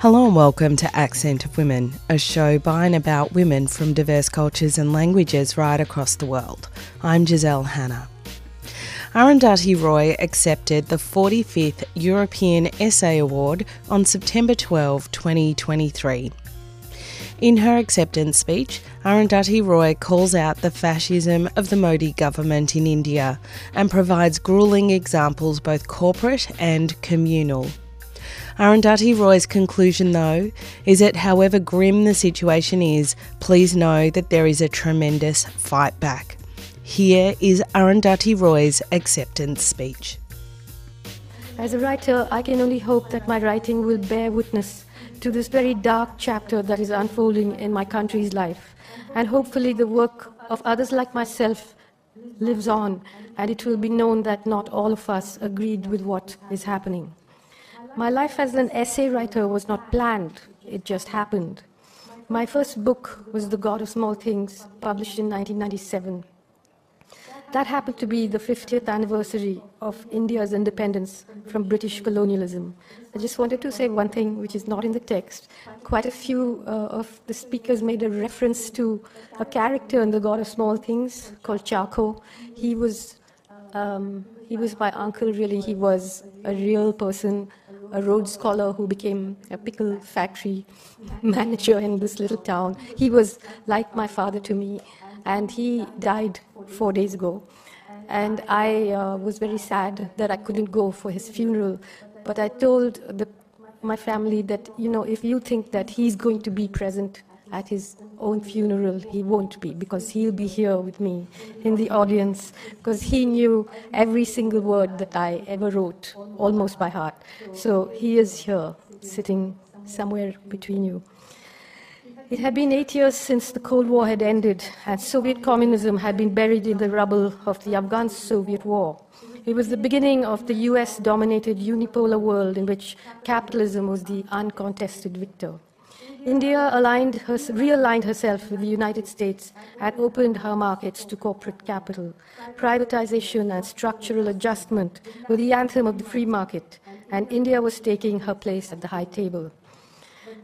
Hello and welcome to Accent of Women, a show by and about women from diverse cultures and languages right across the world. I'm Giselle Hanna. Arundhati Roy accepted the 45th European Essay Award on September 12, 2023. In her acceptance speech, Arundhati Roy calls out the fascism of the Modi government in India and provides grueling examples, both corporate and communal. Arundhati Roy's conclusion, though, is that however grim the situation is, please know that there is a tremendous fight back. Here is Arundhati Roy's acceptance speech. As a writer, I can only hope that my writing will bear witness to this very dark chapter that is unfolding in my country's life. And hopefully, the work of others like myself lives on, and it will be known that not all of us agreed with what is happening. My life as an essay writer was not planned, it just happened. My first book was The God of Small Things, published in 1997. That happened to be the 50th anniversary of India's independence from British colonialism. I just wanted to say one thing which is not in the text. Quite a few uh, of the speakers made a reference to a character in The God of Small Things called Chacko. He was, um, he was my uncle, really. He was a real person, a Rhodes Scholar who became a pickle factory manager in this little town. He was like my father to me and he died four days ago. And I uh, was very sad that I couldn't go for his funeral. But I told the, my family that, you know, if you think that he's going to be present at his own funeral, he won't be, because he'll be here with me in the audience, because he knew every single word that I ever wrote, almost by heart. So he is here, sitting somewhere between you. It had been eight years since the Cold War had ended, and Soviet communism had been buried in the rubble of the Afghan Soviet War. It was the beginning of the US dominated unipolar world in which capitalism was the uncontested victor. India her, realigned herself with the United States and opened her markets to corporate capital. Privatization and structural adjustment were the anthem of the free market, and India was taking her place at the high table.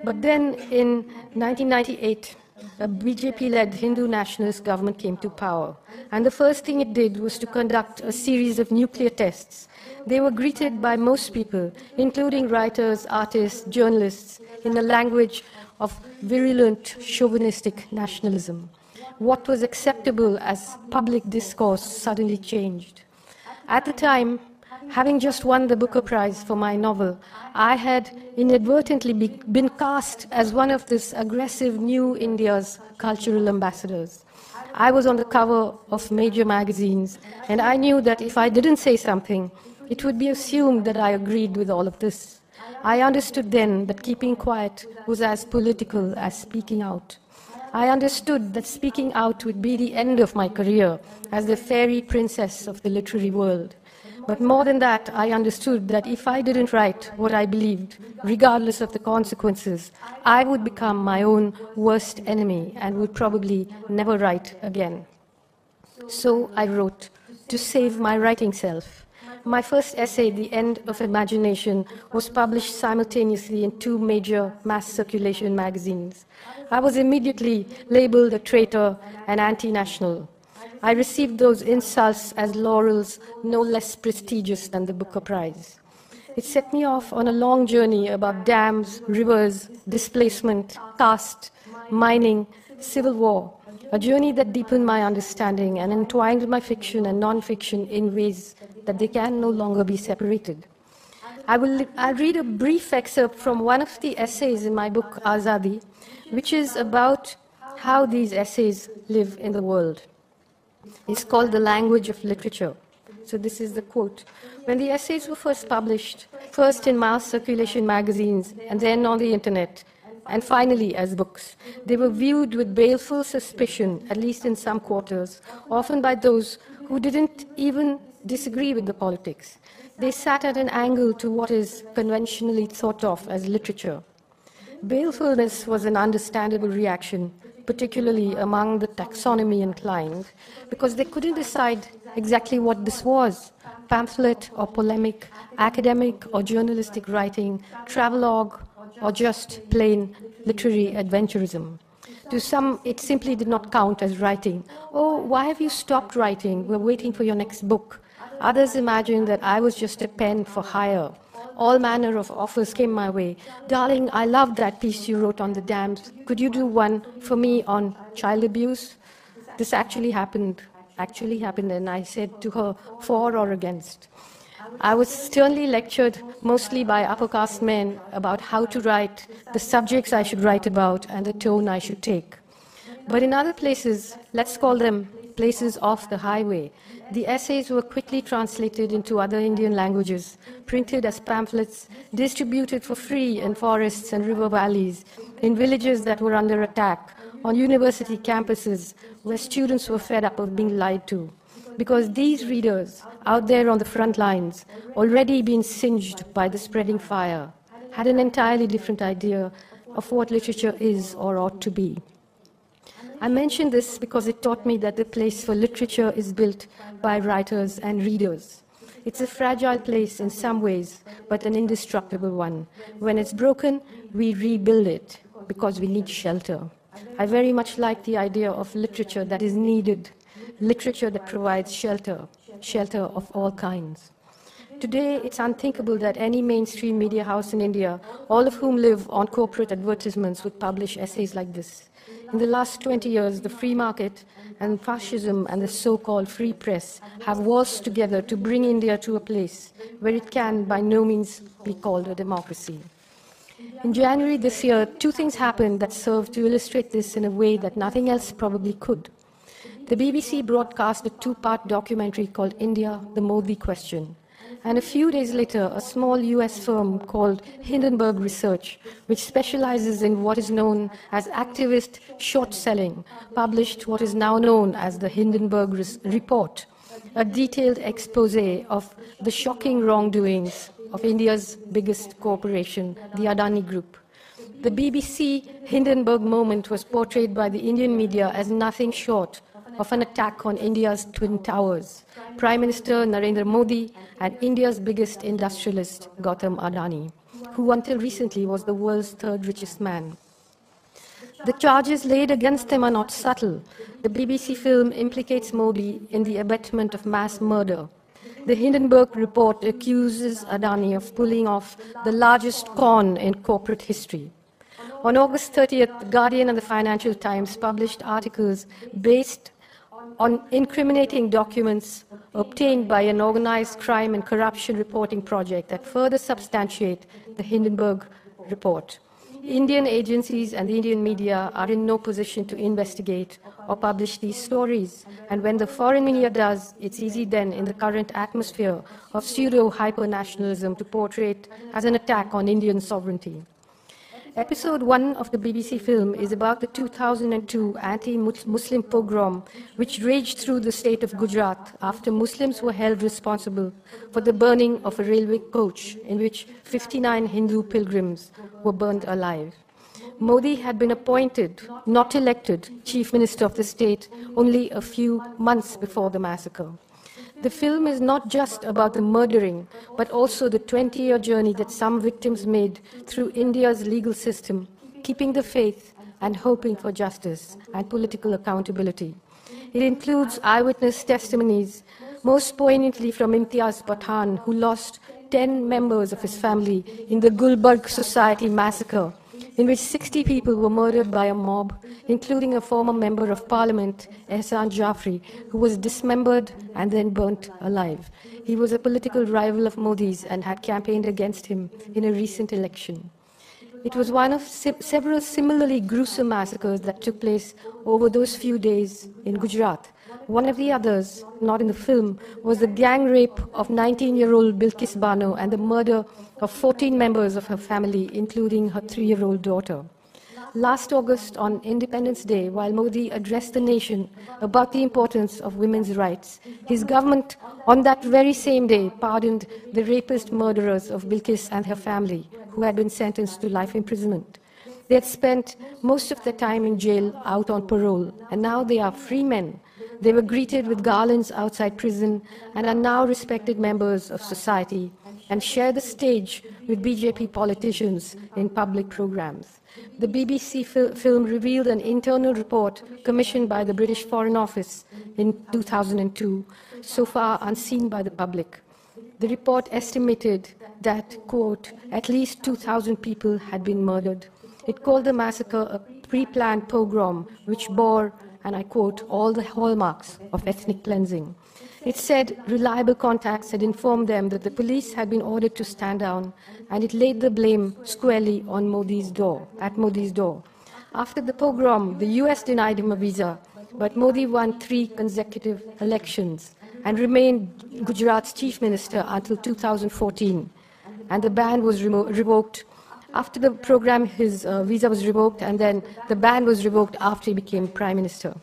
But then in 1998, a BJP led Hindu nationalist government came to power. And the first thing it did was to conduct a series of nuclear tests. They were greeted by most people, including writers, artists, journalists, in the language of virulent chauvinistic nationalism. What was acceptable as public discourse suddenly changed. At the time, having just won the Booker Prize for my novel, I had inadvertently be, been cast as one of this aggressive new India's cultural ambassadors. I was on the cover of major magazines, and I knew that if I didn't say something, it would be assumed that I agreed with all of this. I understood then that keeping quiet was as political as speaking out. I understood that speaking out would be the end of my career as the fairy princess of the literary world. But more than that, I understood that if I didn't write what I believed, regardless of the consequences, I would become my own worst enemy and would probably never write again. So I wrote to save my writing self. My first essay, The End of Imagination, was published simultaneously in two major mass circulation magazines. I was immediately labeled a traitor and anti national. I received those insults as laurels no less prestigious than the Booker Prize. It set me off on a long journey about dams, rivers, displacement, caste, mining, civil war, a journey that deepened my understanding and entwined my fiction and non-fiction in ways that they can no longer be separated. I will I'll read a brief excerpt from one of the essays in my book, Azadi, which is about how these essays live in the world. It's called The Language of Literature. So this is the quote. When the essays were first published, first in mass circulation magazines, and then on the internet, and finally as books, they were viewed with baleful suspicion, at least in some quarters, often by those who didn't even disagree with the politics. They sat at an angle to what is conventionally thought of as literature. Balefulness was an understandable reaction particularly among the taxonomy inclined, because they couldn't decide exactly what this was pamphlet or polemic, academic or journalistic writing, travelogue or just plain literary adventurism. To some, it simply did not count as writing. Oh, why have you stopped writing? We're waiting for your next book. Others imagined that I was just a pen for hire. All manner of offers came my way. Darling, I loved that piece you wrote on the dams. Could you do one for me on child abuse? This actually happened, actually happened, and I said to her, for or against. I was sternly lectured mostly by upper caste men about how to write, the subjects I should write about, and the tone I should take. But in other places, let's call them places off the highway, the essays were quickly translated into other Indian languages, printed as pamphlets, distributed for free in forests and river valleys, in villages that were under attack, on university campuses where students were fed up of being lied to because these readers out there on the front lines, already being singed by the spreading fire, had an entirely different idea of what literature is or ought to be. I mention this because it taught me that the place for literature is built by writers and readers. It's a fragile place in some ways, but an indestructible one. When it's broken, we rebuild it because we need shelter. I very much like the idea of literature that is needed literature that provides shelter, shelter of all kinds. Today, it's unthinkable that any mainstream media house in India, all of whom live on corporate advertisements, would publish essays like this. In the last 20 years, the free market and fascism and the so called free press have waltzed together to bring India to a place where it can by no means be called a democracy. In January this year, two things happened that served to illustrate this in a way that nothing else probably could. The BBC broadcast a two part documentary called India, the Modi Question. And a few days later, a small US firm called Hindenburg Research, which specializes in what is known as activist short selling, published what is now known as the Hindenburg Report, a detailed expose of the shocking wrongdoings of India's biggest corporation, the Adani Group. The BBC Hindenburg moment was portrayed by the Indian media as nothing short of an attack on India's Twin Towers, Prime Minister Narendra Modi and India's biggest industrialist, Gautam Adani, who until recently was the world's third richest man. The charges laid against him are not subtle. The BBC film implicates Modi in the abetment of mass murder. The Hindenburg report accuses Adani of pulling off the largest con in corporate history. On August 30th, The Guardian and the Financial Times published articles based on incriminating documents obtained by an organized crime and corruption reporting project that further substantiate the Hindenburg report. Indian agencies and the Indian media are in no position to investigate or publish these stories. And when the foreign media does, it's easy then, in the current atmosphere of pseudo hyper nationalism, to portray it as an attack on Indian sovereignty. Episode 1 of the BBC film is about the 2002 anti Muslim pogrom which raged through the state of Gujarat after Muslims were held responsible for the burning of a railway coach in which 59 Hindu pilgrims were burned alive. Modi had been appointed, not elected, chief minister of the state only a few months before the massacre. The film is not just about the murdering, but also the 20 year journey that some victims made through India's legal system, keeping the faith and hoping for justice and political accountability. It includes eyewitness testimonies, most poignantly from Imtiaz Pathan, who lost 10 members of his family in the Gulbarg Society massacre in which 60 people were murdered by a mob, including a former member of parliament, Ehsan Jafri, who was dismembered and then burnt alive. He was a political rival of Modi's and had campaigned against him in a recent election. It was one of several similarly gruesome massacres that took place over those few days in Gujarat. One of the others, not in the film, was the gang rape of 19 year old Bilkis Bano and the murder of 14 members of her family, including her three year old daughter. Last August, on Independence Day, while Modi addressed the nation about the importance of women's rights, his government, on that very same day, pardoned the rapist murderers of Bilkis and her family, who had been sentenced to life imprisonment. They had spent most of their time in jail out on parole, and now they are free men. They were greeted with garlands outside prison and are now respected members of society and share the stage with BJP politicians in public programs. The BBC fil- film revealed an internal report commissioned by the British Foreign Office in 2002, so far unseen by the public. The report estimated that, quote, at least 2,000 people had been murdered. It called the massacre a pre planned pogrom which bore, and I quote, all the hallmarks of ethnic cleansing. It said reliable contacts had informed them that the police had been ordered to stand down, and it laid the blame squarely on Modi's door, at Modi's door. After the pogrom, the US denied him a visa, but Modi won three consecutive elections and remained Gujarat's chief minister until 2014. And the ban was remo- revoked. After the program, his uh, visa was revoked, and then the ban was revoked after he became prime minister.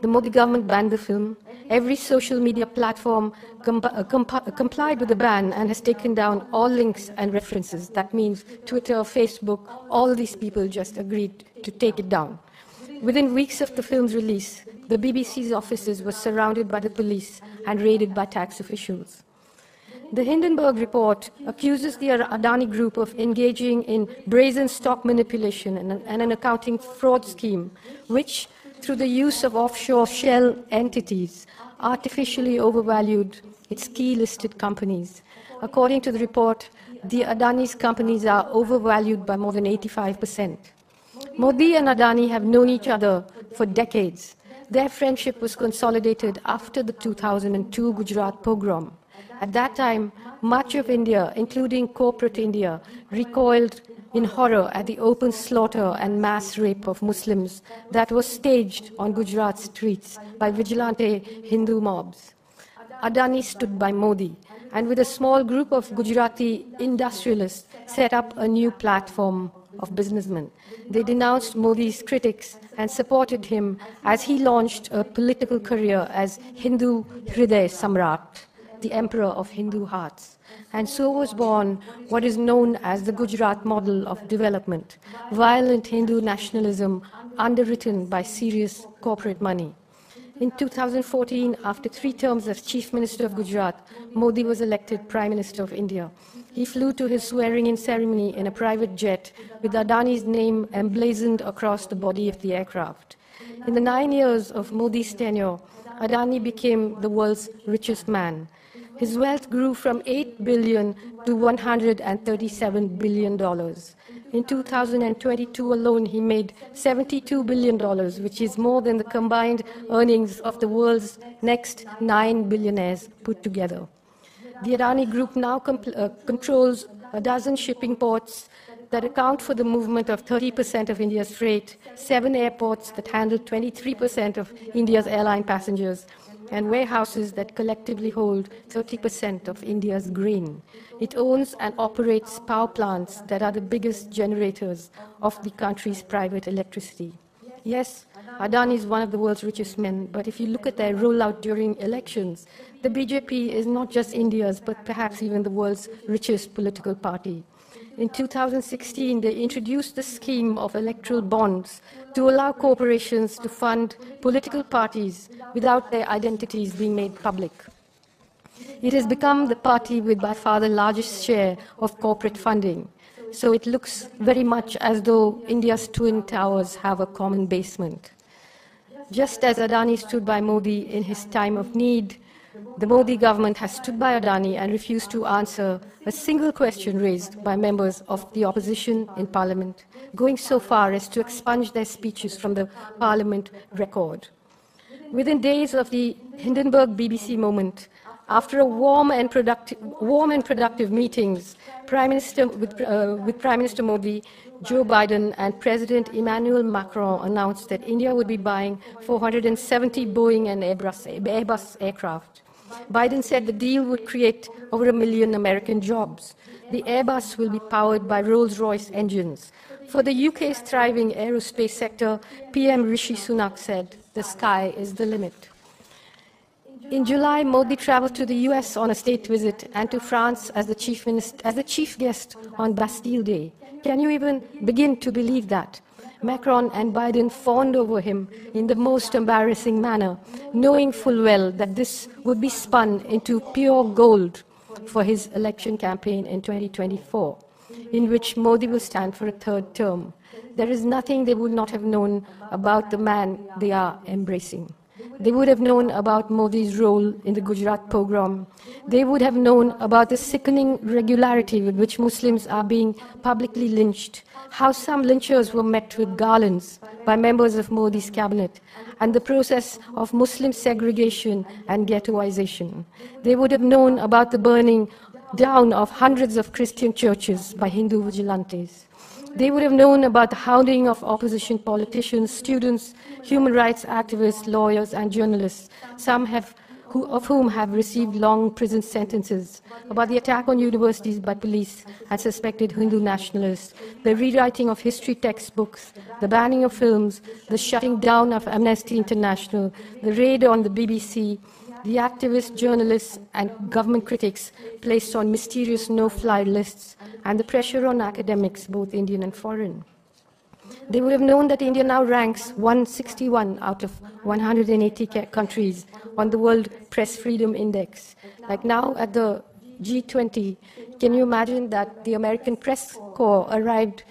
The Modi government banned the film. Every social media platform comp- uh, comp- uh, complied with the ban and has taken down all links and references. That means Twitter, Facebook, all these people just agreed to take it down. Within weeks of the film's release, the BBC's offices were surrounded by the police and raided by tax officials. The Hindenburg report accuses the Adani Group of engaging in brazen stock manipulation and, and an accounting fraud scheme, which, through the use of offshore shell entities, artificially overvalued its key listed companies. According to the report, the Adani's companies are overvalued by more than 85%. Modi and Adani have known each other for decades. Their friendship was consolidated after the 2002 Gujarat pogrom. At that time, much of India, including corporate India, recoiled in horror at the open slaughter and mass rape of Muslims that was staged on Gujarat streets by vigilante Hindu mobs. Adani stood by Modi and with a small group of Gujarati industrialists set up a new platform of businessmen. They denounced Modi's critics and supported him as he launched a political career as Hindu Hriday Samrat, the emperor of Hindu hearts. And so was born what is known as the Gujarat model of development, violent Hindu nationalism underwritten by serious corporate money. In 2014, after three terms as Chief Minister of Gujarat, Modi was elected Prime Minister of India. He flew to his swearing in ceremony in a private jet with Adani's name emblazoned across the body of the aircraft. In the nine years of Modi's tenure, Adani became the world's richest man. His wealth grew from 8 billion to 137 billion dollars. In 2022 alone, he made $72 billion, which is more than the combined earnings of the world's next nine billionaires put together. The Adani Group now uh, controls a dozen shipping ports that account for the movement of 30% of India's freight, seven airports that handle 23% of India's airline passengers, and warehouses that collectively hold 30% of India's grain. It owns and operates power plants that are the biggest generators of the country's private electricity. Yes, Adani is one of the world's richest men, but if you look at their rollout during elections, the BJP is not just India's, but perhaps even the world's richest political party. In 2016, they introduced the scheme of electoral bonds to allow corporations to fund political parties without their identities being made public. It has become the party with by far the largest share of corporate funding. So it looks very much as though India's twin towers have a common basement. Just as Adani stood by Modi in his time of need, the Modi government has stood by Adani and refused to answer a single question raised by members of the opposition in parliament, going so far as to expunge their speeches from the parliament record. Within days of the Hindenburg BBC moment, after a warm and productive, warm and productive meetings Prime Minister, with, uh, with Prime Minister Modi, Joe Biden, and President Emmanuel Macron announced that India would be buying 470 Boeing and Airbus, Airbus aircraft. Biden said the deal would create over a million American jobs. The Airbus will be powered by Rolls Royce engines. For the UK's thriving aerospace sector, PM Rishi Sunak said, the sky is the limit. In July, Modi traveled to the US on a state visit and to France as the chief, minister, as the chief guest on Bastille Day. Can you even begin to believe that? Macron and Biden fawned over him in the most embarrassing manner, knowing full well that this would be spun into pure gold for his election campaign in 2024, in which Modi will stand for a third term. There is nothing they would not have known about the man they are embracing. They would have known about Modi's role in the Gujarat pogrom. They would have known about the sickening regularity with which Muslims are being publicly lynched, how some lynchers were met with garlands by members of Modi's cabinet, and the process of Muslim segregation and ghettoization. They would have known about the burning down of hundreds of Christian churches by Hindu vigilantes. They would have known about the hounding of opposition politicians, students, human rights activists, lawyers, and journalists, some have, who, of whom have received long prison sentences, about the attack on universities by police and suspected Hindu nationalists, the rewriting of history textbooks, the banning of films, the shutting down of Amnesty International, the raid on the BBC, the activists, journalists, and government critics placed on mysterious no fly lists, and the pressure on academics, both Indian and foreign. They would have known that India now ranks 161 out of 180 countries on the World Press Freedom Index. Like now at the G20, can you imagine that the American Press Corps arrived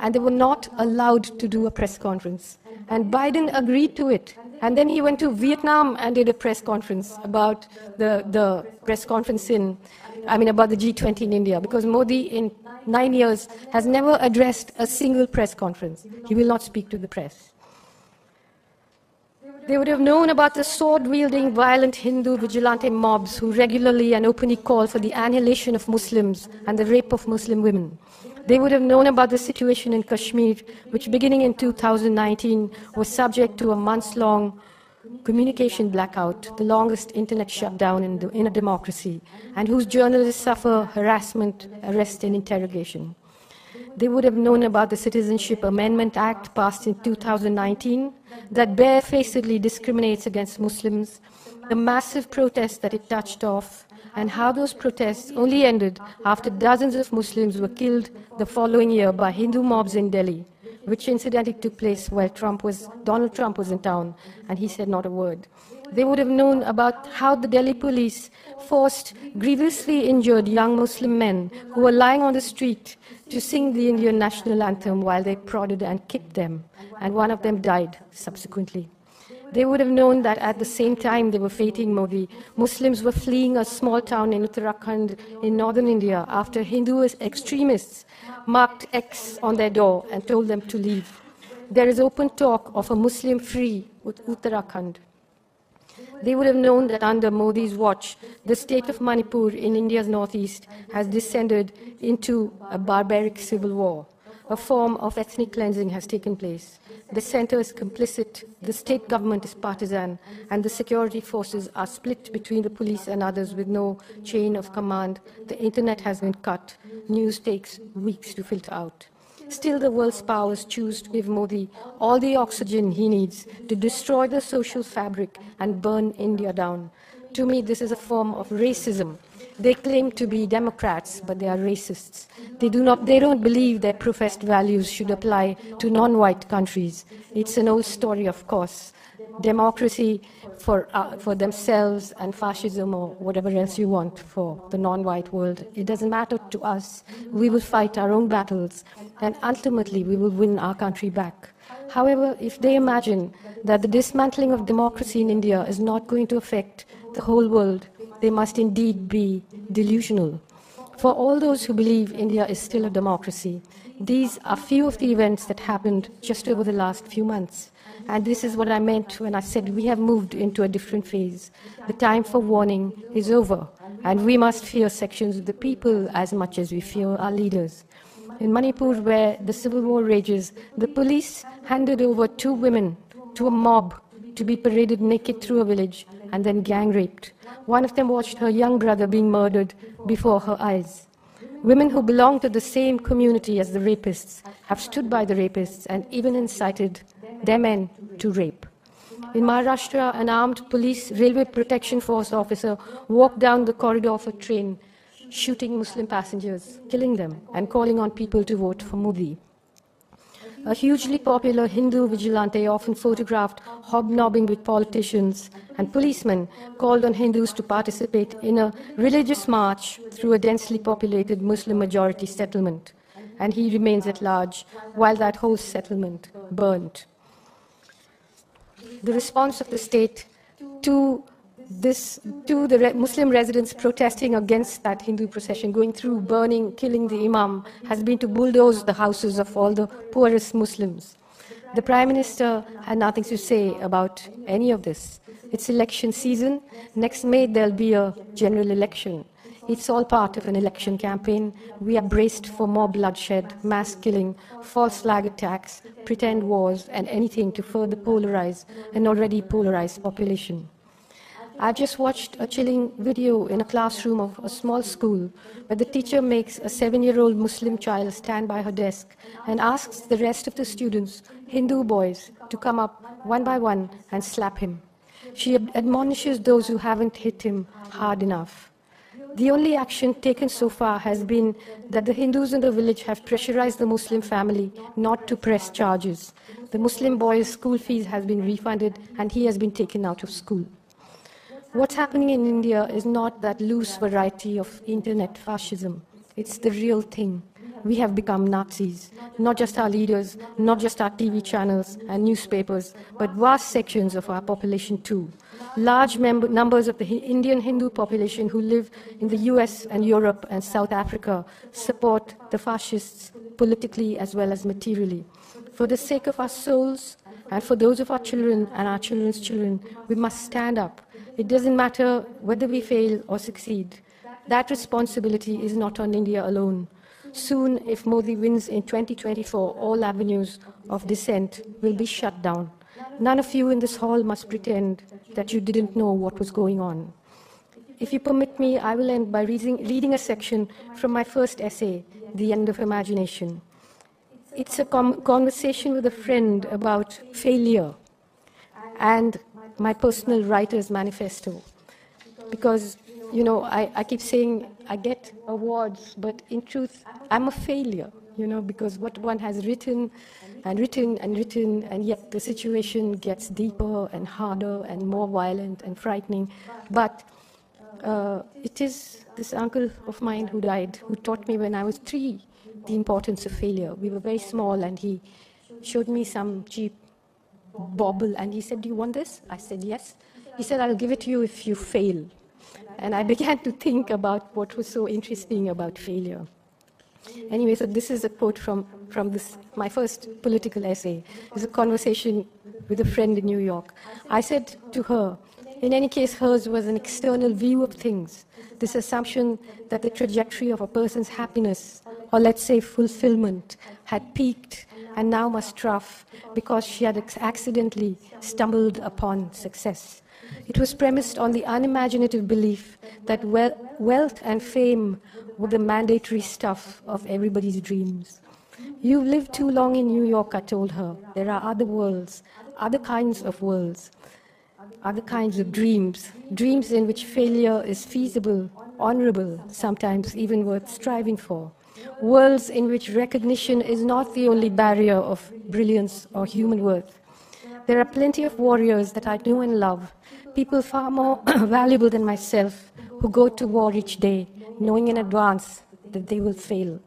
and they were not allowed to do a press conference? And Biden agreed to it. And then he went to Vietnam and did a press conference about the, the press conference in, I mean, about the G20 in India, because Modi in nine years has never addressed a single press conference. He will not speak to the press. They would have known about the sword wielding, violent Hindu vigilante mobs who regularly and openly call for the annihilation of Muslims and the rape of Muslim women. They would have known about the situation in Kashmir, which beginning in 2019 was subject to a months long communication blackout, the longest internet shutdown in, the, in a democracy, and whose journalists suffer harassment, arrest, and interrogation. They would have known about the Citizenship Amendment Act passed in 2019 that barefacedly discriminates against Muslims, the massive protests that it touched off, and how those protests only ended after dozens of Muslims were killed the following year by Hindu mobs in Delhi, which incidentally took place while Trump was, Donald Trump was in town, and he said not a word. They would have known about how the Delhi police forced grievously injured young Muslim men who were lying on the street to sing the Indian national anthem while they prodded and kicked them, and one of them died subsequently. They would have known that at the same time they were fighting Modi, Muslims were fleeing a small town in Uttarakhand in northern India after Hindu extremists marked X on their door and told them to leave. There is open talk of a Muslim free Uttarakhand. They would have known that under Modi's watch, the state of Manipur in India's northeast has descended into a barbaric civil war a form of ethnic cleansing has taken place. The center is complicit, the state government is partisan, and the security forces are split between the police and others with no chain of command. The internet has been cut. News takes weeks to filter out. Still, the world's powers choose to give Modi all the oxygen he needs to destroy the social fabric and burn India down. To me, this is a form of racism they claim to be Democrats, but they are racists. They, do not, they don't believe their professed values should apply to non white countries. It's an old story, of course. Democracy for, uh, for themselves and fascism or whatever else you want for the non white world. It doesn't matter to us. We will fight our own battles, and ultimately, we will win our country back. However, if they imagine that the dismantling of democracy in India is not going to affect the whole world, they must indeed be delusional. For all those who believe India is still a democracy, these are few of the events that happened just over the last few months. And this is what I meant when I said we have moved into a different phase. The time for warning is over, and we must fear sections of the people as much as we fear our leaders. In Manipur, where the civil war rages, the police handed over two women to a mob to be paraded naked through a village and then gang raped. One of them watched her young brother being murdered before her eyes. Women who belong to the same community as the rapists have stood by the rapists and even incited their men to rape. In Maharashtra, an armed police railway protection force officer walked down the corridor of a train, shooting Muslim passengers, killing them, and calling on people to vote for Modi. A hugely popular Hindu vigilante often photographed hobnobbing with politicians and policemen called on Hindus to participate in a religious march through a densely populated Muslim majority settlement. And he remains at large while that whole settlement burned. The response of the state to this to the re- Muslim residents protesting against that Hindu procession, going through, burning, killing the Imam, has been to bulldoze the houses of all the poorest Muslims. The Prime Minister had nothing to say about any of this. It's election season. Next May, there'll be a general election. It's all part of an election campaign. We are braced for more bloodshed, mass killing, false flag attacks, pretend wars, and anything to further polarize an already polarized population. I just watched a chilling video in a classroom of a small school where the teacher makes a seven year old Muslim child stand by her desk and asks the rest of the students, Hindu boys, to come up one by one and slap him. She admonishes those who haven't hit him hard enough. The only action taken so far has been that the Hindus in the village have pressurized the Muslim family not to press charges. The Muslim boy's school fees has been refunded and he has been taken out of school. What's happening in India is not that loose variety of internet fascism. It's the real thing. We have become Nazis. Not just our leaders, not just our TV channels and newspapers, but vast sections of our population too. Large member, numbers of the Indian Hindu population who live in the US and Europe and South Africa support the fascists politically as well as materially. For the sake of our souls and for those of our children and our children's children, we must stand up it doesn't matter whether we fail or succeed. That responsibility is not on India alone. Soon, if Modi wins in 2024, all avenues of dissent will be shut down. None of you in this hall must pretend that you didn't know what was going on. If you permit me, I will end by reading, reading a section from my first essay, The End of Imagination. It's a conversation with a friend about failure and my personal writer's manifesto. Because, you know, I, I keep saying I get awards, but in truth, I'm a failure, you know, because what one has written and written and written, and yet the situation gets deeper and harder and more violent and frightening. But uh, it is this uncle of mine who died, who taught me when I was three the importance of failure. We were very small, and he showed me some cheap bauble. And he said, Do you want this? I said, Yes. He said, I'll give it to you if you fail. And I began to think about what was so interesting about failure. Anyway, so this is a quote from, from this, my first political essay. It's a conversation with a friend in New York. I said to her, in any case, hers was an external view of things. This assumption that the trajectory of a person's happiness, or let's say fulfillment, had peaked and now must trough because she had accidentally stumbled upon success. It was premised on the unimaginative belief that wealth and fame were the mandatory stuff of everybody's dreams. You've lived too long in New York, I told her. There are other worlds, other kinds of worlds, other kinds of dreams, dreams in which failure is feasible, honorable, sometimes even worth striving for worlds in which recognition is not the only barrier of brilliance or human worth. There are plenty of warriors that I know and love, people far more valuable than myself, who go to war each day, knowing in advance that they will fail.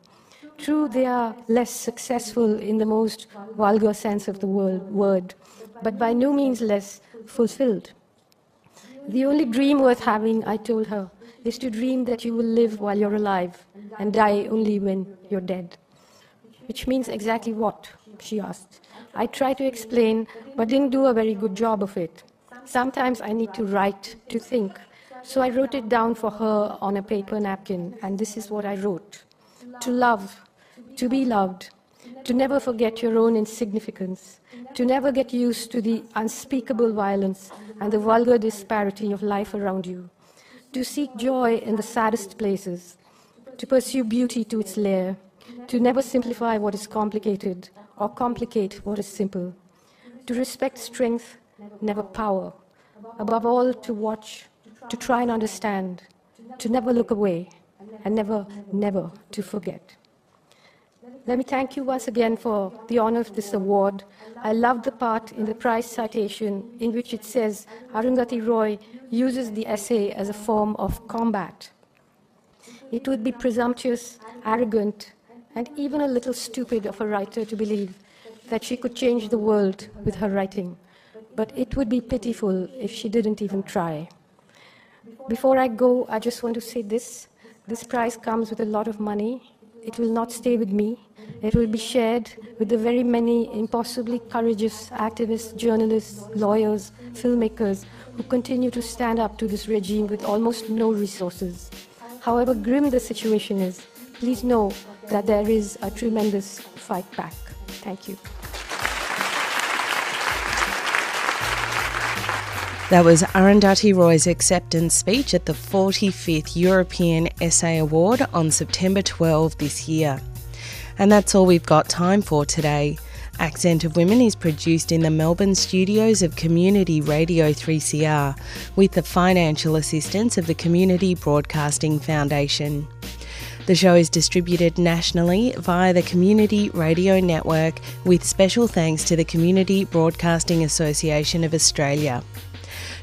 True, they are less successful in the most vulgar sense of the word, but by no means less fulfilled. The only dream worth having, I told her, is to dream that you will live while you're alive and die only when you're dead. Which means exactly what? She asked. I tried to explain, but didn't do a very good job of it. Sometimes I need to write, to think. So I wrote it down for her on a paper napkin, and this is what I wrote To love, to be loved, to never forget your own insignificance, to never get used to the unspeakable violence and the vulgar disparity of life around you to seek joy in the saddest places, to pursue beauty to its lair, to never simplify what is complicated or complicate what is simple, to respect strength, never power, above all, to watch, to try and understand, to never look away, and never, never to forget. Let me thank you once again for the honor of this award. I love the part in the prize citation in which it says Arundhati Roy uses the essay as a form of combat. It would be presumptuous, arrogant, and even a little stupid of a writer to believe that she could change the world with her writing. But it would be pitiful if she didn't even try. Before I go, I just want to say this. This prize comes with a lot of money. It will not stay with me. It will be shared with the very many impossibly courageous activists, journalists, lawyers, filmmakers who continue to stand up to this regime with almost no resources. However grim the situation is, please know that there is a tremendous fight back. Thank you. That was Arundhati Roy's acceptance speech at the 45th European Essay Award on September 12 this year. And that's all we've got time for today. Accent of Women is produced in the Melbourne studios of Community Radio 3CR with the financial assistance of the Community Broadcasting Foundation. The show is distributed nationally via the Community Radio Network with special thanks to the Community Broadcasting Association of Australia.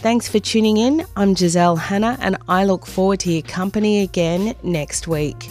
Thanks for tuning in. I'm Giselle Hanna, and I look forward to your company again next week.